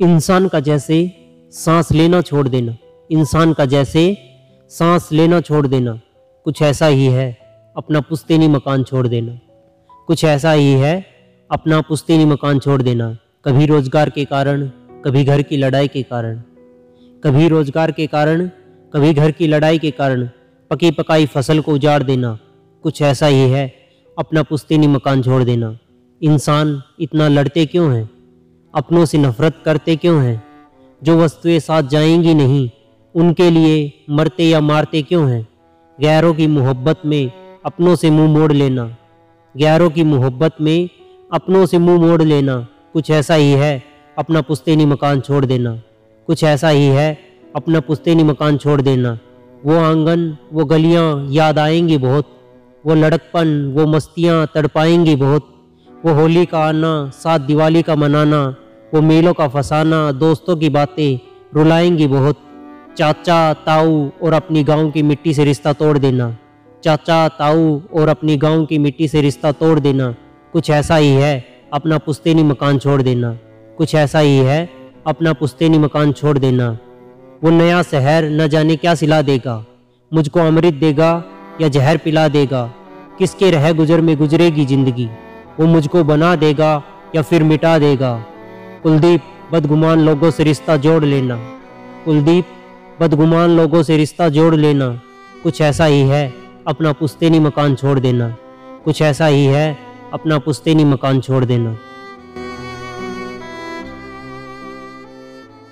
इंसान का जैसे सांस लेना छोड़ देना, इंसान का जैसे सांस लेना छोड़ देना, कुछ ऐसा ही है, अपना पुश्तैनी मकान छोड़ देना। कुछ ऐसा ही है, अपना पुश्तैनी मकान छोड़ देना, कभी रोज़गार के कारण, कभी घर की लड़ाई के कारण। कभी रोज़गार के कारण, कभी घर की लड़ाई के कारण, पकी पकाई फ़सल को उजाड़ देना, कुछ ऐसा ही है, अपना पुश्तैनी मकान छोड़ देना। इंसान इतना लड़ते क्यों हैं? अपनों से नफरत करते क्यों हैं? जो वस्तुएँ साथ जाएँगी नहीं, उनके लिए मरते या मारते क्यों हैं? गैरों की मोहब्बत में अपनों से मुँह मोड़ लेना। गैरों की मोहब्बत में अपनों से मुँह मोड़ लेना। कुछ ऐसा ही है, अपना पुश्तैनी मकान छोड़ देना। कुछ ऐसा ही है, अपना पुश्तैनी मकान छोड़ देना। वो आँगन, वो गलियाँ याद आएँगी बहुत। वो लड़कपन, वो मस्तियाँ तड़पाएँगी बहुत। वो होली का आना, साथ दिवाली का मनाना वो मेलों का फसाना, दोस्तों की बातें रुलाएँगी बहुत। चाचा, ताऊ और अपनी गाँव की मिट्टी से रिश्ता तोड़ देना। चाचा, ताऊ और अपनी गाँव की मिट्टी से रिश्ता तोड़ देना। कुछ ऐसा ही है, अपना पुश्तैनी मकान छोड़ देना। कुछ ऐसा ही है, अपना पुश्तैनी मकान छोड़ देना। वो नया शहर न जाने क्या सिला देगा? मुझको अमृत देगा या जहर पिला देगा? किसके रह गुजर में गुजरेगी ज़िंदगी? वो मुझको बना देगा या फिर मिटा देगा? कुलदीप, बदगुमान लोगों से रिश्ता जोड़ लेना। कुलदीप, बदगुमान लोगों से रिश्ता जोड़ लेना। कुछ ऐसा ही है, अपना पुश्तैनी मकान छोड़ देना। कुछ ऐसा ही है, अपना पुश्तैनी मकान छोड़ देना।